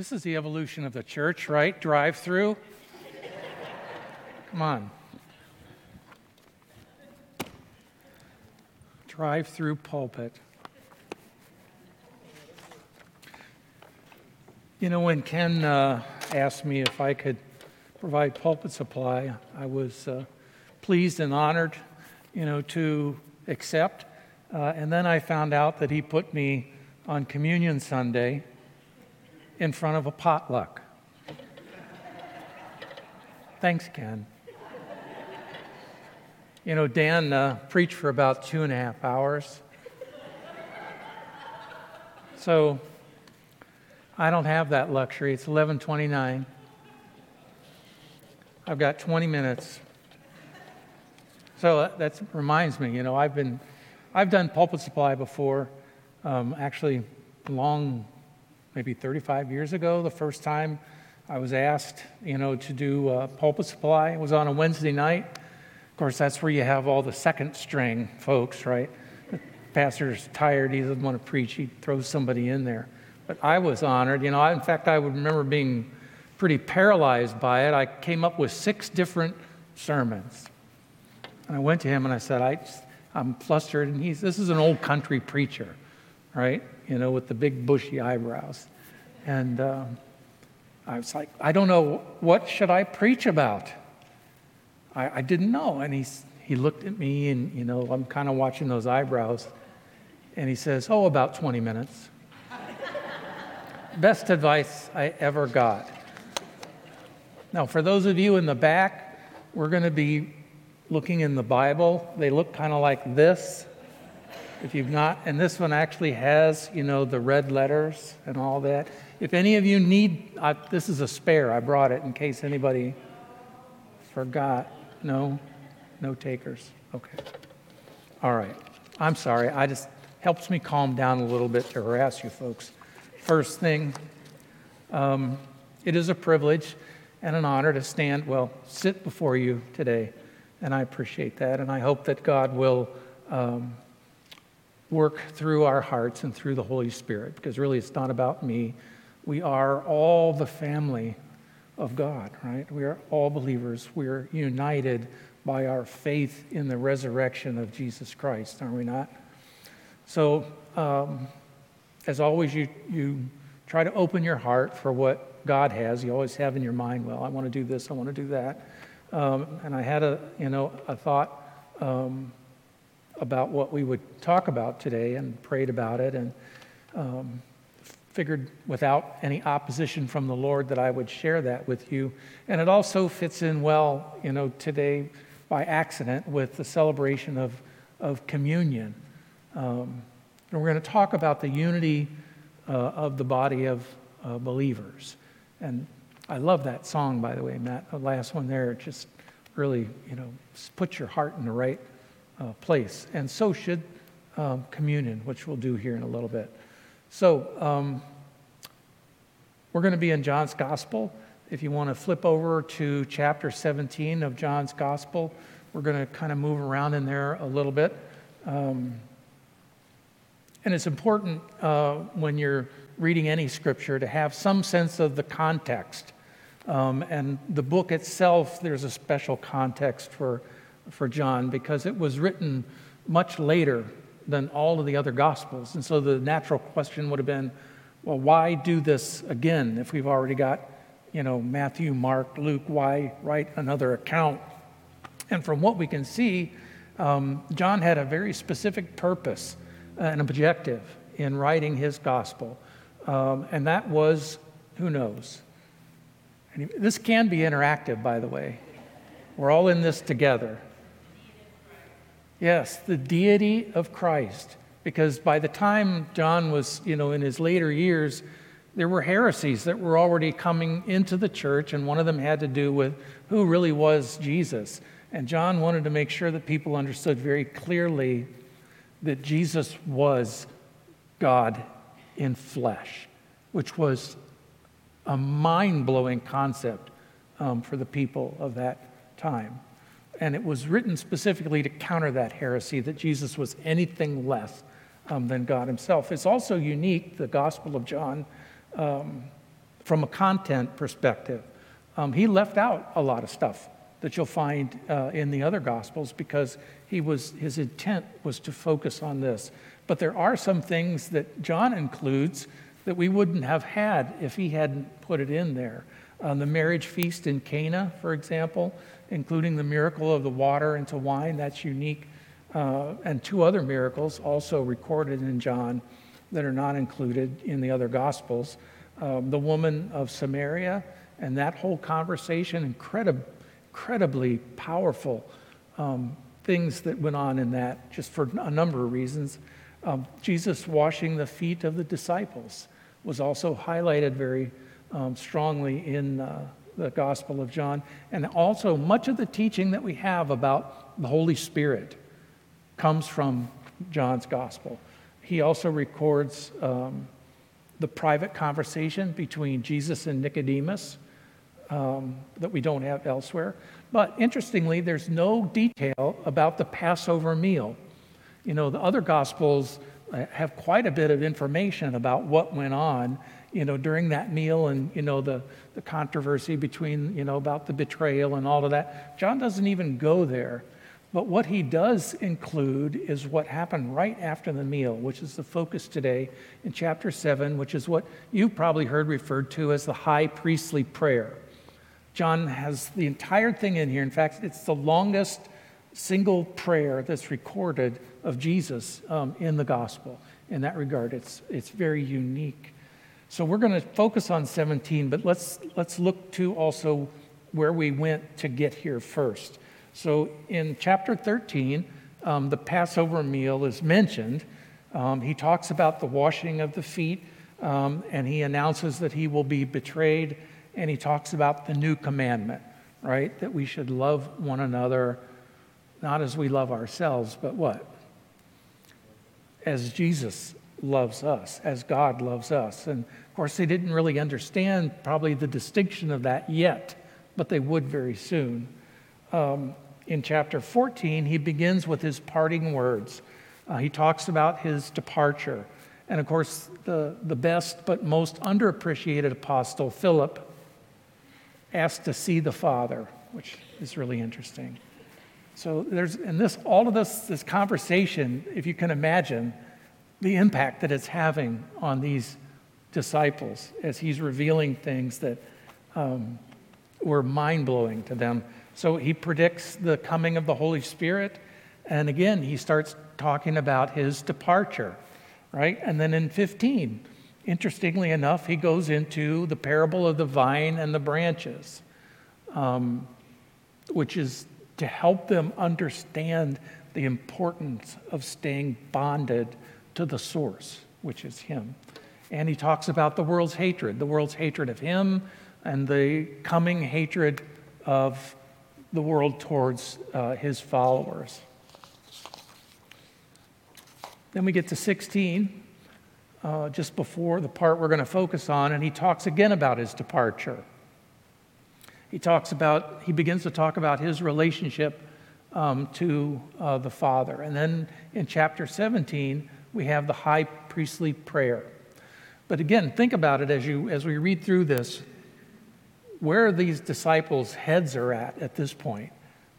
This is the evolution of the church, right? Drive through. Come on. Drive through pulpit. You know, when Ken uh, asked me if I could provide pulpit supply, I was uh, pleased and honored, you know, to accept. Uh, and then I found out that he put me on Communion Sunday in front of a potluck. Thanks, Ken. You know, Dan uh, preached for about two and a half hours. So I don't have that luxury. It's 11:29. I've got 20 minutes. So that reminds me, you know, I've been, I've done pulpit supply before, um, actually long maybe 35 years ago, the first time I was asked, you know, to do uh, pulpit supply. It was on a Wednesday night. Of course, that's where you have all the second string folks, right? The pastor's tired, he doesn't want to preach, he throws somebody in there. But I was honored. You know, I, in fact, I would remember being pretty paralyzed by it. I came up with six different sermons. And I went to him and I said, I, I'm flustered. And he's, this is an old country preacher, right? you know, with the big bushy eyebrows. And um, I was like, I don't know, what should I preach about? I, I didn't know. And he's, he looked at me, and, you know, I'm kind of watching those eyebrows. And he says, Oh, about 20 minutes. Best advice I ever got. Now, for those of you in the back, we're going to be looking in the Bible. They look kind of like this if you've not, and this one actually has, you know, the red letters and all that. If any of you need, I, this is a spare. I brought it in case anybody forgot. No, no takers. Okay. All right. I'm sorry. I just helps me calm down a little bit to harass you folks. First thing, um, it is a privilege and an honor to stand, well, sit before you today, and I appreciate that, and I hope that God will. Um, work through our hearts and through the Holy Spirit, because really it's not about me. We are all the family of God, right? We are all believers. We are united by our faith in the resurrection of Jesus Christ, are we not? So, um, as always, you, you try to open your heart for what God has. You always have in your mind, well, I want to do this, I want to do that. Um, and I had a, you know, a thought um, about what we would talk about today and prayed about it and um, figured without any opposition from the Lord that I would share that with you. And it also fits in well, you know, today by accident with the celebration of, of communion. Um, and we're going to talk about the unity uh, of the body of uh, believers. And I love that song, by the way, Matt. The last one there, it just really, you know, puts your heart in the right uh, place. And so should um, communion, which we'll do here in a little bit. So um, we're going to be in John's Gospel. If you want to flip over to chapter 17 of John's Gospel, we're going to kind of move around in there a little bit. Um, and it's important uh, when you're reading any scripture to have some sense of the context. Um, and the book itself, there's a special context for for John because it was written much later than all of the other Gospels. And so the natural question would have been well, why do this again if we've already got, you know, Matthew, Mark, Luke? Why write another account? And from what we can see, um, John had a very specific purpose and objective in writing his gospel. Um, and that was, who knows? And this can be interactive, by the way. We're all in this together. Yes, the deity of Christ. Because by the time John was, you know, in his later years, there were heresies that were already coming into the church, and one of them had to do with who really was Jesus. And John wanted to make sure that people understood very clearly that Jesus was God in flesh, which was a mind blowing concept um, for the people of that time and it was written specifically to counter that heresy that Jesus was anything less um, than God himself. It's also unique, the Gospel of John, um, from a content perspective. Um, he left out a lot of stuff that you'll find uh, in the other Gospels because he was, his intent was to focus on this. But there are some things that John includes that we wouldn't have had if he hadn't put it in there. Um, the marriage feast in Cana, for example, including the miracle of the water into wine, that's unique. Uh, and two other miracles also recorded in John that are not included in the other Gospels. Um, the woman of Samaria and that whole conversation, incredib- incredibly powerful um, things that went on in that, just for a number of reasons. Um, Jesus washing the feet of the disciples was also highlighted very um, strongly in uh, the Gospel of John. And also, much of the teaching that we have about the Holy Spirit comes from John's Gospel. He also records um, the private conversation between Jesus and Nicodemus um, that we don't have elsewhere. But interestingly, there's no detail about the Passover meal. You know, the other Gospels uh, have quite a bit of information about what went on, you know, during that meal and, you know, the, the controversy between, you know, about the betrayal and all of that. John doesn't even go there. But what he does include is what happened right after the meal, which is the focus today in chapter 7, which is what you've probably heard referred to as the high priestly prayer. John has the entire thing in here. In fact, it's the longest single prayer that's recorded of Jesus um, in the gospel. In that regard, it's, it's very unique. So we're going to focus on 17, but let's, let's look to also where we went to get here first. So in chapter 13, um, the Passover meal is mentioned. Um, he talks about the washing of the feet, um, and he announces that he will be betrayed, and he talks about the new commandment, right? That we should love one another, not as we love ourselves, but what? As Jesus loves us, as God loves us. And of course, they didn't really understand probably the distinction of that yet, but they would very soon um, in chapter 14, he begins with his parting words. Uh, he talks about his departure. And of course, the, the best but most underappreciated apostle, Philip, asked to see the Father, which is really interesting. So there's, and this, all of this, this conversation, if you can imagine, the impact that it's having on these disciples as he's revealing things that um, were mind blowing to them. So he predicts the coming of the Holy Spirit. And again, he starts talking about his departure, right? And then in 15, interestingly enough, he goes into the parable of the vine and the branches, um, which is to help them understand the importance of staying bonded to the source, which is him. And he talks about the world's hatred, the world's hatred of him, and the coming hatred of the world towards uh, his followers. Then we get to 16, uh, just before the part we're going to focus on, and he talks again about his departure. He talks about, he begins to talk about his relationship um, to uh, the Father. And then in chapter 17, we have the high priestly prayer. But again, think about it as, you, as we read through this where these disciples' heads are at at this point.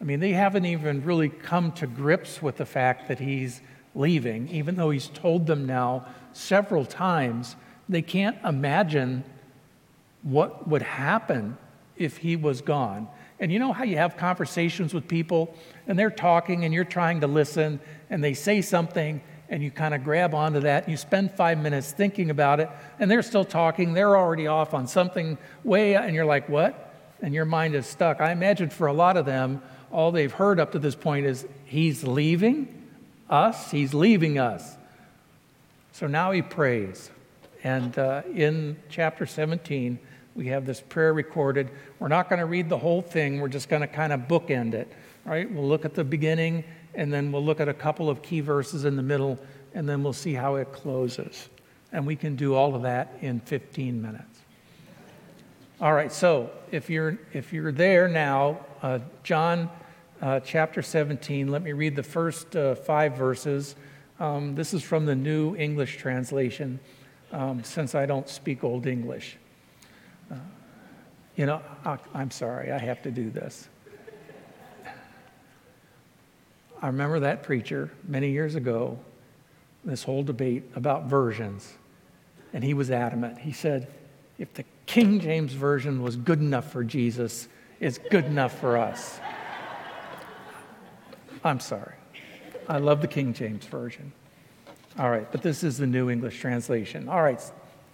I mean, they haven't even really come to grips with the fact that he's leaving, even though he's told them now several times. They can't imagine what would happen if he was gone. And you know how you have conversations with people and they're talking and you're trying to listen and they say something and you kind of grab onto that and you spend five minutes thinking about it and they're still talking they're already off on something way and you're like what? And your mind is stuck. I imagine for a lot of them all they've heard up to this point is he's leaving us he's leaving us. So now he prays. And uh, in chapter 17 we have this prayer recorded. We're not going to read the whole thing we're just going to kind of bookend it right? We'll look at the beginning and then we'll look at a couple of key verses in the middle, and then we'll see how it closes. And we can do all of that in 15 minutes. All right, so if you're, if you're there now, uh, John uh, chapter 17, let me read the first uh, five verses. Um, this is from the New English Translation, um, since I don't speak Old English. Uh, you know, I, I'm sorry, I have to do this. I remember that preacher many years ago, this whole debate about versions, and he was adamant. He said, if the King James Version was good enough for Jesus, it's good enough for us. I'm sorry. I love the King James Version. All right, but this is the New English translation. All right,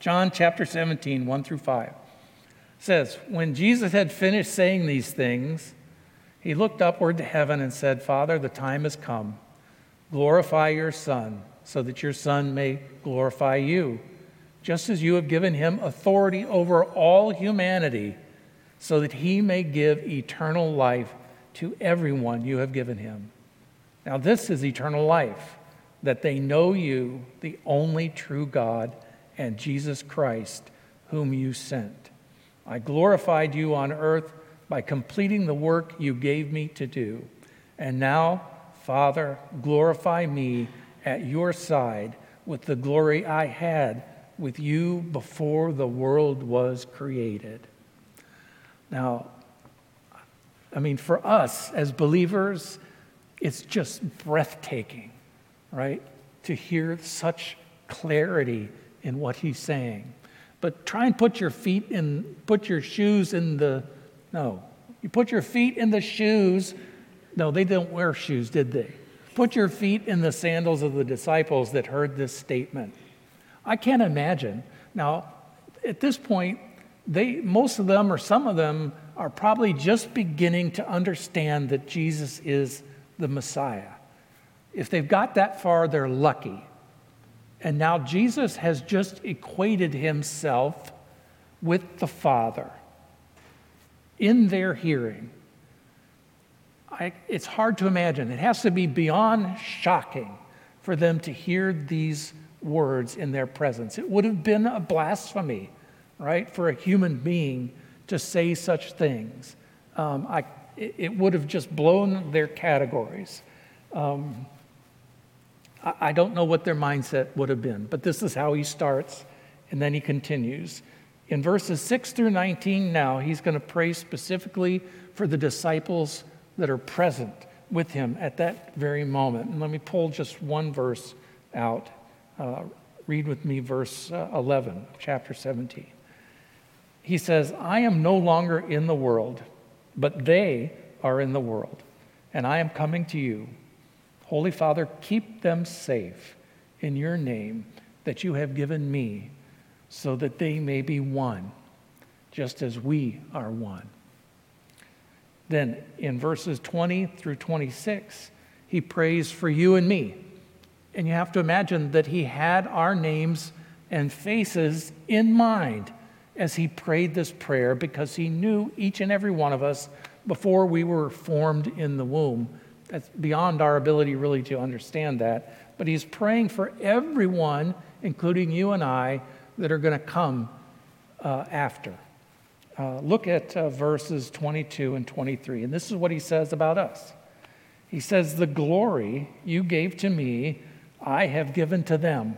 John chapter 17, 1 through 5 says, When Jesus had finished saying these things, he looked upward to heaven and said, Father, the time has come. Glorify your Son, so that your Son may glorify you, just as you have given him authority over all humanity, so that he may give eternal life to everyone you have given him. Now, this is eternal life, that they know you, the only true God, and Jesus Christ, whom you sent. I glorified you on earth by completing the work you gave me to do. And now, Father, glorify me at your side with the glory I had with you before the world was created. Now, I mean, for us as believers, it's just breathtaking, right? To hear such clarity in what he's saying. But try and put your feet in, put your shoes in the, no. You put your feet in the shoes. No, they didn't wear shoes, did they? Put your feet in the sandals of the disciples that heard this statement. I can't imagine. Now, at this point, they, most of them or some of them are probably just beginning to understand that Jesus is the Messiah. If they've got that far, they're lucky. And now Jesus has just equated himself with the Father in their hearing. I, it's hard to imagine. It has to be beyond shocking for them to hear these words in their presence. It would have been a blasphemy, right, for a human being to say such things. Um, I, it, would have just blown their categories. Um, I, I don't know what their mindset would have been, but this is how he starts, and then he continues. In verses 6 through 19, now, he's going to pray specifically for the disciples that are present with him at that very moment. And let me pull just one verse out. Uh, read with me verse uh, 11, chapter 17 he says, I am no longer in the world, but they are in the world, and I am coming to you. Holy Father, keep them safe in your name that you have given me, so that they may be one, just as we are one. Then in verses 20 through 26, he prays for you and me. And you have to imagine that he had our names and faces in mind as he prayed this prayer because he knew each and every one of us before we were formed in the womb. That's beyond our ability really to understand that. But he's praying for everyone, including you and I, that are going to come uh, after. Uh, look at uh, verses 22 and 23. And this is what he says about us. He says, The glory you gave to me, I have given to them.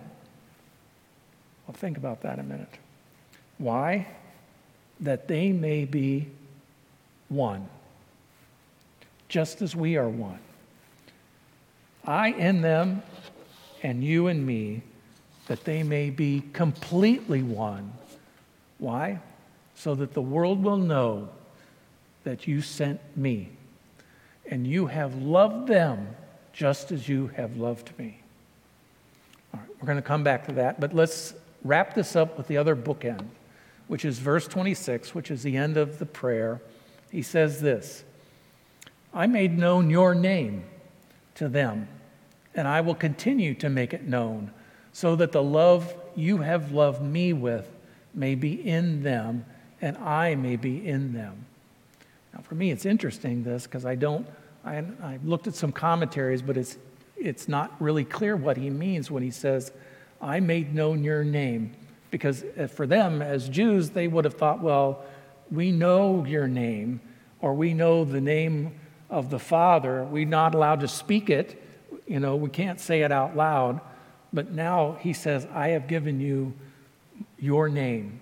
Well, think about that a minute. Why? That they may be one, just as we are one. I in them, and you and me, that they may be completely one. Why? So that the world will know that you sent me, and you have loved them just as you have loved me. All right, we're going to come back to that, but let's wrap this up with the other bookend which is verse 26, which is the end of the prayer, he says this I made known your name to them, and I will continue to make it known, so that the love you have loved me with may be in them, and I may be in them. Now, for me, it's interesting this because I don't, I, I looked at some commentaries, but it's, it's not really clear what he means when he says, I made known your name because uh, for them, as Jews, they would have thought, well, we know your name, or we know the name of the Father. We're not allowed to speak it. You know, we can't say it out loud. But now he says, I have given you your name.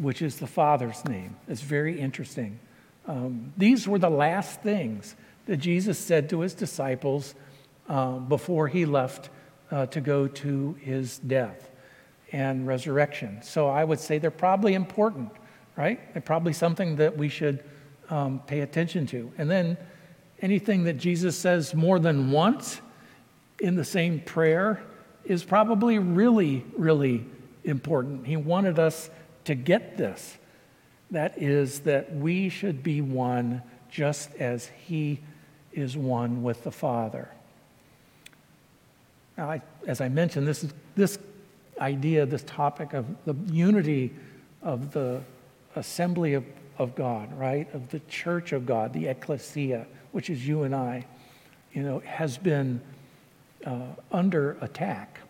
which is the Father's name. It's very interesting. Um, these were the last things that Jesus said to his disciples uh, before he left uh, to go to his death and resurrection. So I would say they're probably important, right? They're probably something that we should um, pay attention to. And then anything that Jesus says more than once in the same prayer is probably really, really important. He wanted us to get this. That is, that we should be one just as He is one with the Father. Now, I, as I mentioned, this, is, this idea, this topic of the unity of the assembly of, of God, right? Of the church of God, the ecclesia, which is you and I, you know, has been uh, under attack,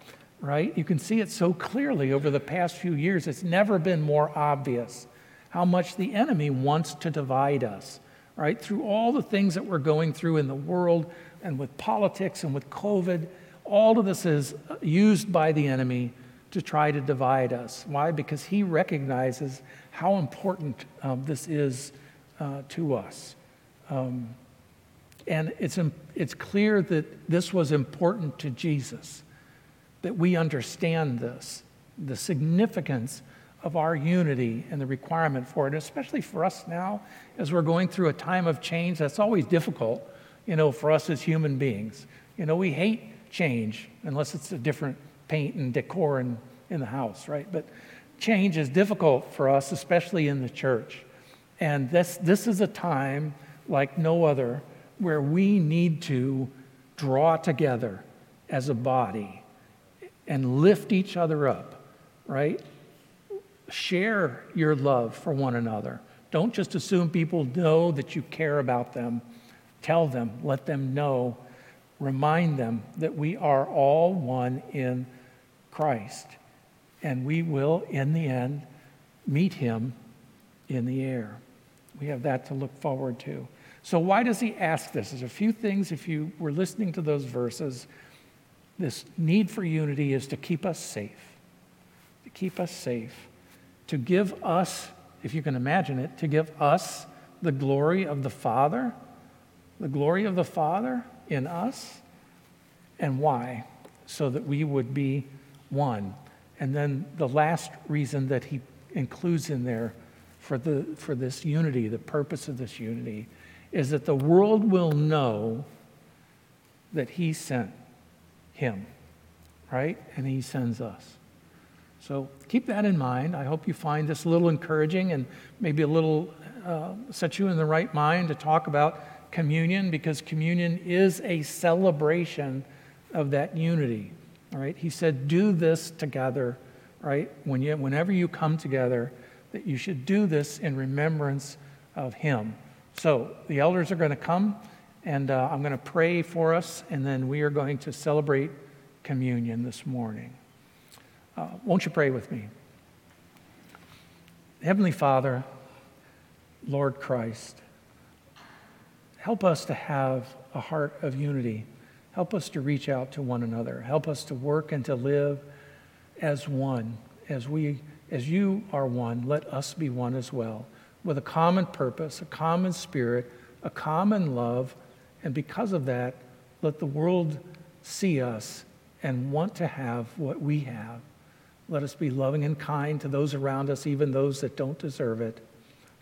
right? You can see it so clearly over the past few years. It's never been more obvious how much the enemy wants to divide us, right? Through all the things that we're going through in the world and with politics and with COVID, all of this is used by the enemy to try to divide us. Why? Because he recognizes how important um, this is uh, to us. Um, and it's, it's clear that this was important to Jesus, that we understand this, the significance of our unity and the requirement for it, especially for us now as we're going through a time of change that's always difficult, you know, for us as human beings. You know, we hate change unless it's a different paint and decor in, in the house, right? But change is difficult for us, especially in the church. And this, this is a time like no other where we need to draw together as a body and lift each other up, right? Share your love for one another. Don't just assume people know that you care about them. Tell them, let them know, remind them that we are all one in Christ. And we will, in the end, meet him in the air. We have that to look forward to. So, why does he ask this? There's a few things, if you were listening to those verses, this need for unity is to keep us safe, to keep us safe, to give us, if you can imagine it, to give us the glory of the Father, the glory of the Father in us. And why? So that we would be one. And then the last reason that he includes in there for, the, for this unity, the purpose of this unity, is that the world will know that he sent him, right? And he sends us. So keep that in mind. I hope you find this a little encouraging and maybe a little uh, set you in the right mind to talk about communion because communion is a celebration of that unity. All right, he said, "Do this together." Right, when you, whenever you come together, that you should do this in remembrance of him. So the elders are going to come, and uh, I'm going to pray for us, and then we are going to celebrate communion this morning. Uh, won't you pray with me? Heavenly Father, Lord Christ, help us to have a heart of unity. Help us to reach out to one another. Help us to work and to live as one. As we as you are one, let us be one as well with a common purpose, a common spirit, a common love, and because of that, let the world see us and want to have what we have. Let us be loving and kind to those around us, even those that don't deserve it.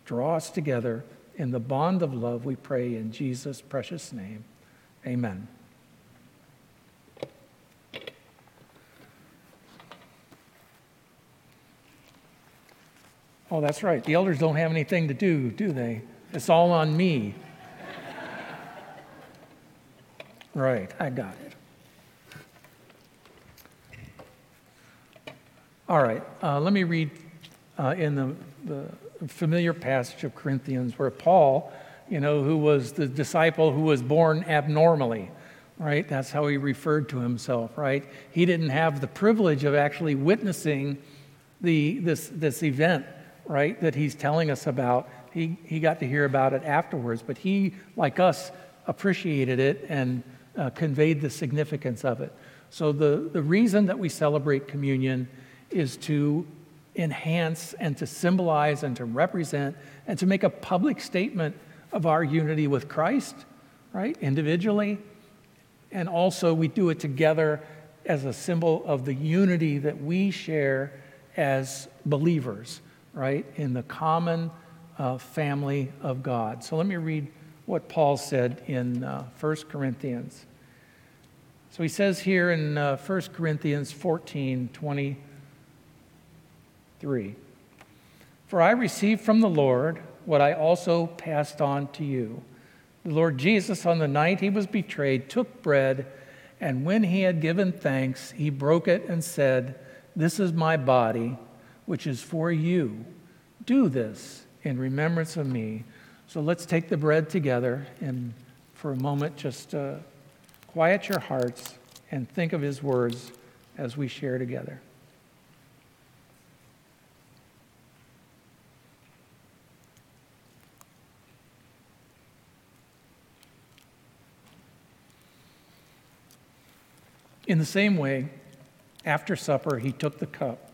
Draw us together in the bond of love, we pray in Jesus' precious name. Amen. Oh, that's right. The elders don't have anything to do, do they? It's all on me. right, I got it. All right, uh, let me read uh, in the, the familiar passage of Corinthians where Paul, you know, who was the disciple who was born abnormally, right? That's how he referred to himself, right? He didn't have the privilege of actually witnessing the, this, this event right, that he's telling us about. He, he got to hear about it afterwards, but he, like us, appreciated it and uh, conveyed the significance of it. So, the, the reason that we celebrate communion is to enhance and to symbolize and to represent and to make a public statement of our unity with Christ, right? Individually. And also, we do it together as a symbol of the unity that we share as believers, right? In the common uh, family of God. So let me read what Paul said in uh, 1 Corinthians. So he says here in uh, 1 Corinthians 14 23 For I received from the Lord what I also passed on to you. The Lord Jesus, on the night he was betrayed, took bread, and when he had given thanks, he broke it and said, This is my body, which is for you. Do this in remembrance of me. So let's take the bread together and for a moment just uh, quiet your hearts and think of his words as we share together. In the same way, after supper, he took the cup,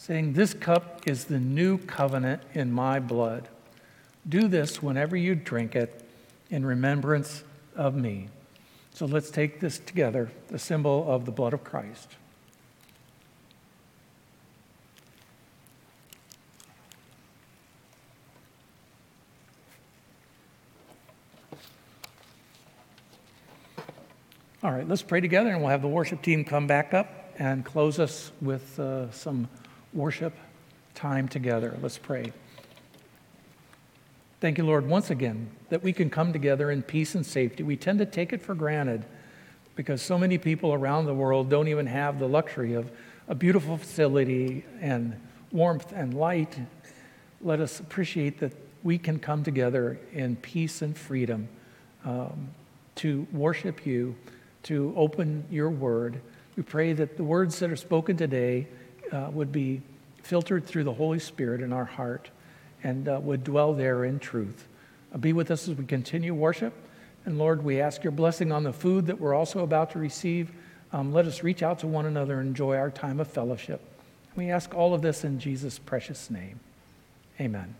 saying, This cup is the new covenant in my blood. Do this whenever you drink it in remembrance of me. So let's take this together, the symbol of the blood of Christ. All right, let's pray together and we'll have the worship team come back up and close us with uh, some worship time together. Let's pray. Thank you, Lord, once again, that we can come together in peace and safety. We tend to take it for granted because so many people around the world don't even have the luxury of a beautiful facility and warmth and light. Let us appreciate that we can come together in peace and freedom um, to worship you, to open your word. We pray that the words that are spoken today uh, would be filtered through the Holy Spirit in our heart and uh, would dwell there in truth. Uh, be with us as we continue worship. And Lord, we ask your blessing on the food that we're also about to receive. Um, let us reach out to one another and enjoy our time of fellowship. We ask all of this in Jesus' precious name. Amen.